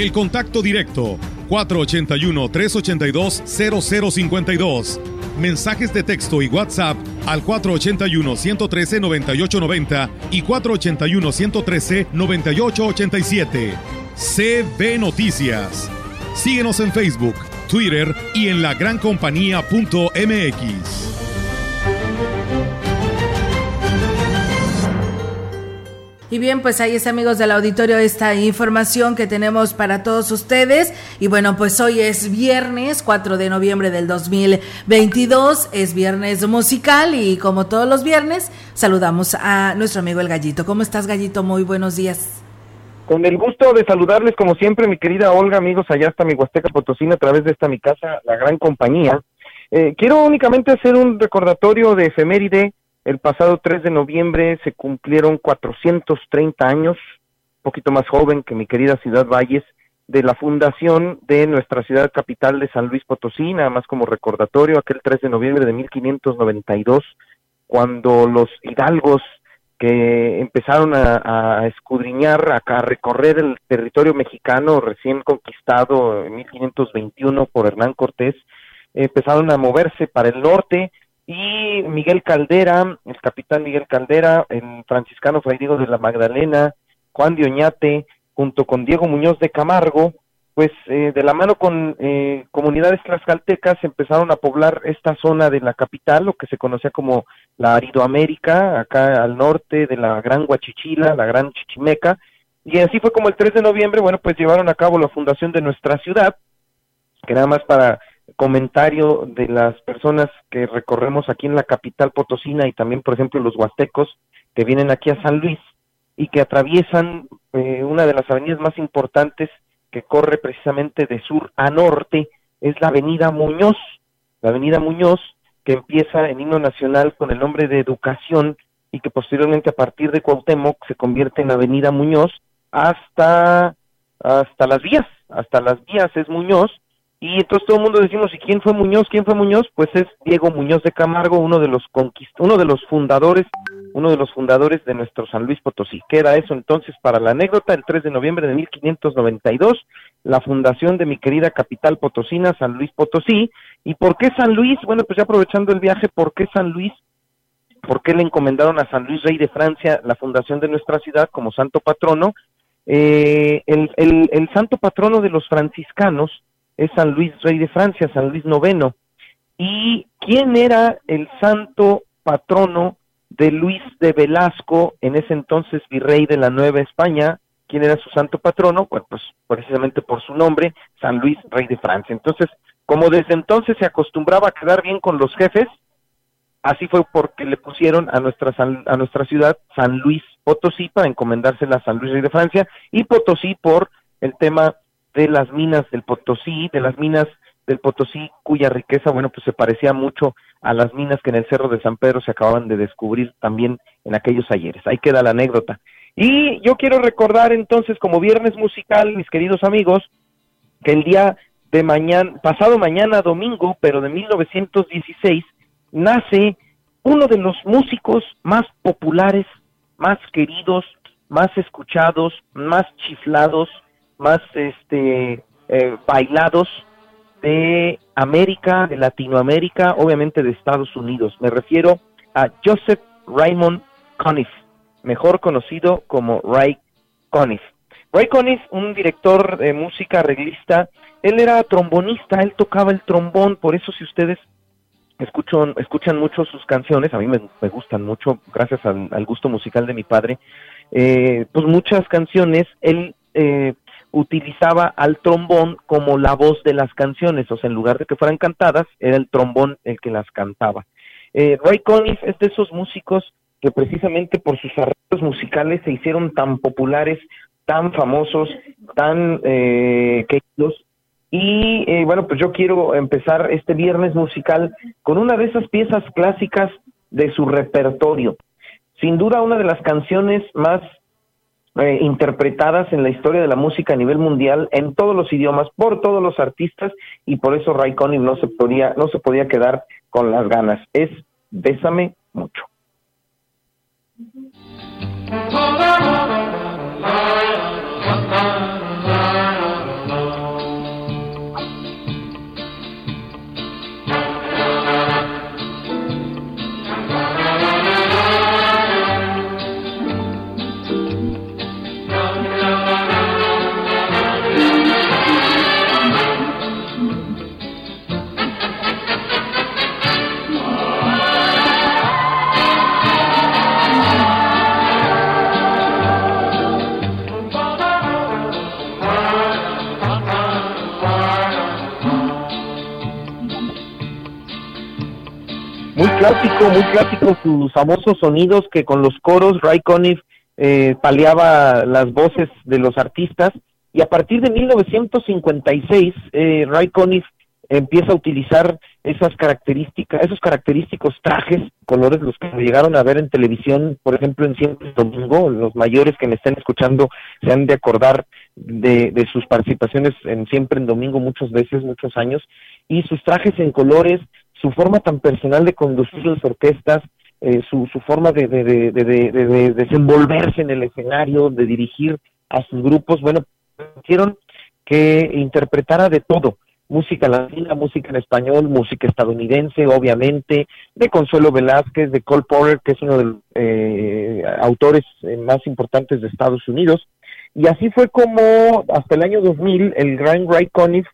El contacto directo 481-382-0052. Mensajes de texto y WhatsApp al 481-113-9890 y 481-113-9887. CB Noticias. Síguenos en Facebook, Twitter y en la lagrancompañía.mx. Y bien, pues ahí está, amigos del auditorio, esta información que tenemos para todos ustedes. Y bueno, pues hoy es viernes 4 de noviembre del 2022, es viernes musical y como todos los viernes, saludamos a nuestro amigo el Gallito. ¿Cómo estás, Gallito? Muy buenos días. Con el gusto de saludarles, como siempre, mi querida Olga, amigos, allá hasta mi Huasteca Potosina, a través de esta mi casa, la gran compañía. Eh, quiero únicamente hacer un recordatorio de efeméride el pasado 3 de noviembre se cumplieron 430 años, poquito más joven que mi querida ciudad Valles, de la fundación de nuestra ciudad capital de San Luis Potosí, nada más como recordatorio, aquel 3 de noviembre de 1592, cuando los hidalgos que empezaron a, escudriñar, a, a, recorrer el territorio mexicano recién conquistado en 1521 por Hernán Cortés, empezaron a moverse para el norte, y Miguel Caldera, el capitán Miguel Caldera, el franciscano Fray Diego de la Magdalena, Juan de Oñate, junto con Diego Muñoz de Camargo, pues eh, de la mano con eh, comunidades tlaxcaltecas empezaron a poblar esta zona de la capital, lo que se conocía como la Aridoamérica, acá al norte de la Gran Huachichila, la Gran Chichimeca, y así fue como el 3 de noviembre, bueno, pues llevaron a cabo la fundación de nuestra ciudad, que nada más para comentario de las personas que recorremos aquí en la capital potosina y también, por ejemplo, los huastecos que vienen aquí a San Luis y que atraviesan eh, una de las avenidas más importantes que corre precisamente de sur a norte, es la avenida Muñoz, la avenida Muñoz que empieza en himno nacional con el nombre de Educación y que posteriormente a partir de Cuauhtémoc se convierte en avenida Muñoz hasta hasta las vías, hasta las vías es Muñoz y entonces todo el mundo decimos, ¿y quién fue Muñoz? ¿Quién fue Muñoz? Pues es Diego Muñoz de Camargo, uno de los conquist uno de los fundadores, uno de los fundadores de nuestro San Luis Potosí. Queda eso entonces para la anécdota, el 3 de noviembre de 1592, la fundación de mi querida capital potosina, San Luis Potosí. ¿Y por qué San Luis? Bueno, pues ya aprovechando el viaje, ¿por qué San Luis? ¿Por qué le encomendaron a San Luis Rey de Francia la fundación de nuestra ciudad como santo patrono? Eh, el, el, el santo patrono de los franciscanos, es San Luis Rey de Francia, San Luis Noveno. ¿Y quién era el santo patrono de Luis de Velasco, en ese entonces virrey de la Nueva España? ¿Quién era su santo patrono? Bueno, pues precisamente por su nombre, San Luis Rey de Francia. Entonces, como desde entonces se acostumbraba a quedar bien con los jefes, así fue porque le pusieron a nuestra, a nuestra ciudad San Luis Potosí para encomendársela a San Luis Rey de Francia y Potosí por el tema de las minas del Potosí, de las minas del Potosí, cuya riqueza, bueno, pues se parecía mucho a las minas que en el Cerro de San Pedro se acababan de descubrir también en aquellos ayeres. Ahí queda la anécdota. Y yo quiero recordar entonces, como viernes musical, mis queridos amigos, que el día de mañana, pasado mañana domingo, pero de 1916, nace uno de los músicos más populares, más queridos, más escuchados, más chiflados, más este eh, bailados de América, de Latinoamérica, obviamente de Estados Unidos. Me refiero a Joseph Raymond Conniff, mejor conocido como Ray Conniff. Ray Conniff, un director de música arreglista, él era trombonista, él tocaba el trombón, por eso si ustedes escuchan, escuchan mucho sus canciones, a mí me, gustan mucho, gracias al, gusto musical de mi padre, eh, pues muchas canciones, él eh, utilizaba al trombón como la voz de las canciones, o sea, en lugar de que fueran cantadas, era el trombón el que las cantaba. Eh, Ray Conniff es de esos músicos que precisamente por sus arreglos musicales se hicieron tan populares, tan famosos, tan eh, queridos. Y eh, bueno, pues yo quiero empezar este viernes musical con una de esas piezas clásicas de su repertorio. Sin duda una de las canciones más eh, interpretadas en la historia de la música a nivel mundial en todos los idiomas por todos los artistas y por eso Ray Conniff no se podía no se podía quedar con las ganas. Es Bésame mucho clásico, muy clásico, sus famosos sonidos que con los coros Ray Conniff eh, paliaba las voces de los artistas. Y a partir de 1956 eh, Ray Conniff empieza a utilizar esas características, esos característicos trajes, colores, los que llegaron a ver en televisión, por ejemplo, en Siempre Domingo, los mayores que me estén escuchando se han de acordar de, de sus participaciones en Siempre en Domingo muchas veces, muchos años, y sus trajes en colores, su forma tan personal de conducir las orquestas, eh, su, su forma de, de, de, de, desenvolverse en el escenario, de dirigir a sus grupos, bueno, hicieron que interpretara de todo, música latina, música en español, música estadounidense, obviamente, de Consuelo Velázquez, de Cole Porter, que es uno de los eh, autores eh, más importantes de Estados Unidos. Y así fue como hasta el año 2000 el gran Ray Conniff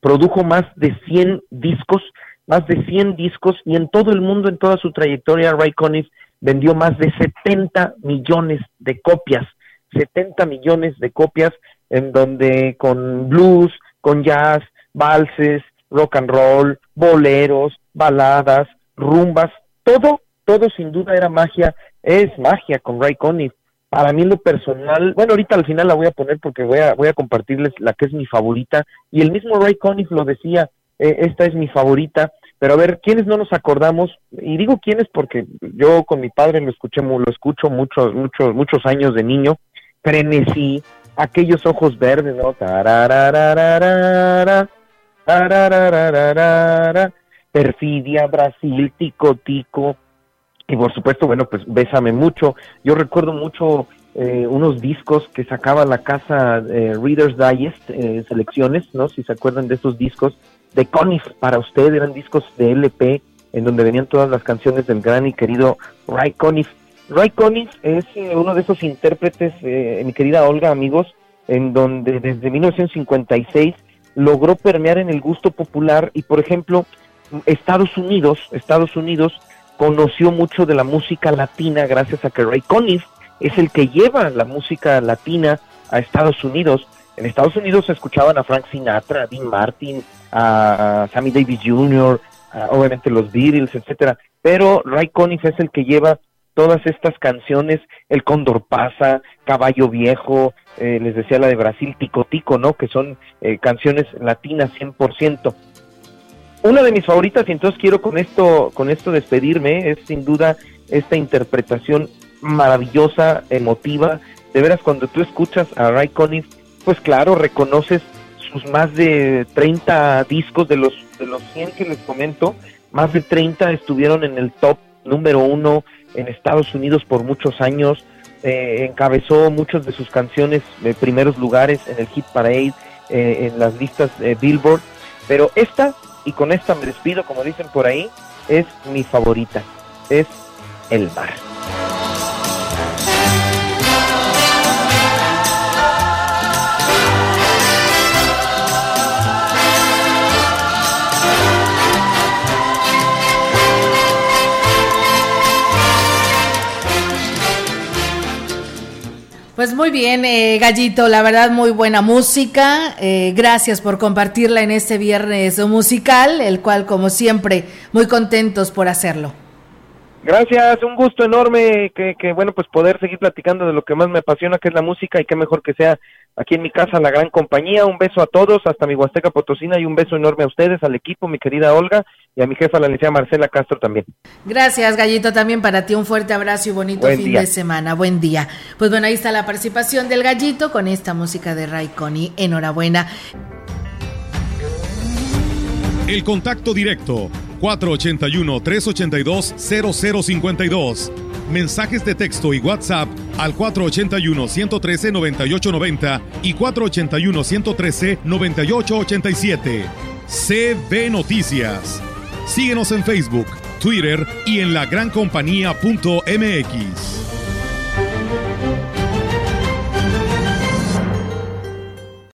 produjo más de 100 discos, más de 100 discos, y en todo el mundo, en toda su trayectoria, Ray Conniff vendió más de 70 millones de copias, 70 millones de copias, en donde con blues, con jazz, valses, rock and roll, boleros, baladas, rumbas, todo, todo sin duda era magia, es magia con Ray Conniff. Para mí lo personal, bueno, ahorita al final la voy a poner porque voy a, voy a compartirles la que es mi favorita, y el mismo Ray Conniff lo decía, eh, esta es mi favorita, pero a ver, ¿quiénes no nos acordamos? Y digo quiénes porque yo con mi padre lo escuché, lo escucho muchos, muchos, muchos años de niño, frenesí, aquellos ojos verdes, ¿no? Perfidia, Brasil, Tico Tico. Y por supuesto, bueno, pues Bésame mucho. Yo recuerdo mucho eh, unos discos que sacaba la casa eh, Reader's Digest, eh, selecciones, ¿no? Si se acuerdan de esos discos de Conniff para usted, eran discos de LP en donde venían todas las canciones del gran y querido Ray Conniff. Ray Conniff es uno de esos intérpretes, mi querida Olga, amigos, en donde desde 1956 logró permear en el gusto popular y, por ejemplo, Estados Unidos, Estados Unidos conoció mucho de la música latina gracias a que Ray Conniff es el que lleva la música latina a Estados Unidos. En Estados Unidos se escuchaban a Frank Sinatra, a Dean Martin, a Sammy Davis Jr., obviamente los Beatles, etcétera. Pero Ray Conniff es el que lleva todas estas canciones, El Cóndor pasa, Caballo Viejo, eh, les decía la de Brasil, Tico Tico, ¿no? Que son eh, canciones latinas 100%. Una de mis favoritas, y entonces quiero con esto, con esto despedirme, es sin duda esta interpretación maravillosa, emotiva. De veras, cuando tú escuchas a Ray Conniff, pues claro, reconoces sus más de 30 discos de los, de los 100 que les comento, más de 30 estuvieron en el top número uno en Estados Unidos por muchos años, eh, encabezó muchas de sus canciones de primeros lugares en el Hit Parade, eh, en las listas Billboard, pero esta, y con esta me despido, como dicen por ahí, es mi favorita, es El Mar. Pues muy bien, eh, Gallito, la verdad muy buena música. Eh, gracias por compartirla en este viernes musical, el cual como siempre muy contentos por hacerlo. Gracias, un gusto enorme que, bueno pues poder seguir platicando de lo que más me apasiona que es la música y qué mejor que sea aquí en mi casa la gran compañía. Un beso a todos, hasta mi Huasteca Potosina y un beso enorme a ustedes, al equipo, mi querida Olga y a mi jefa, la licenciada Marcela Castro también. Gracias, Gallito, también para ti un fuerte abrazo y bonito fin de semana. Buen día. Pues bueno, ahí está la participación del Gallito con esta música de Ray Connie. Enhorabuena. El contacto directo 481-382-0052. Mensajes de texto y WhatsApp al 481-113-9890 y 481-113-9887. CB Noticias. Síguenos en Facebook, Twitter y en lagrancompañía.mx.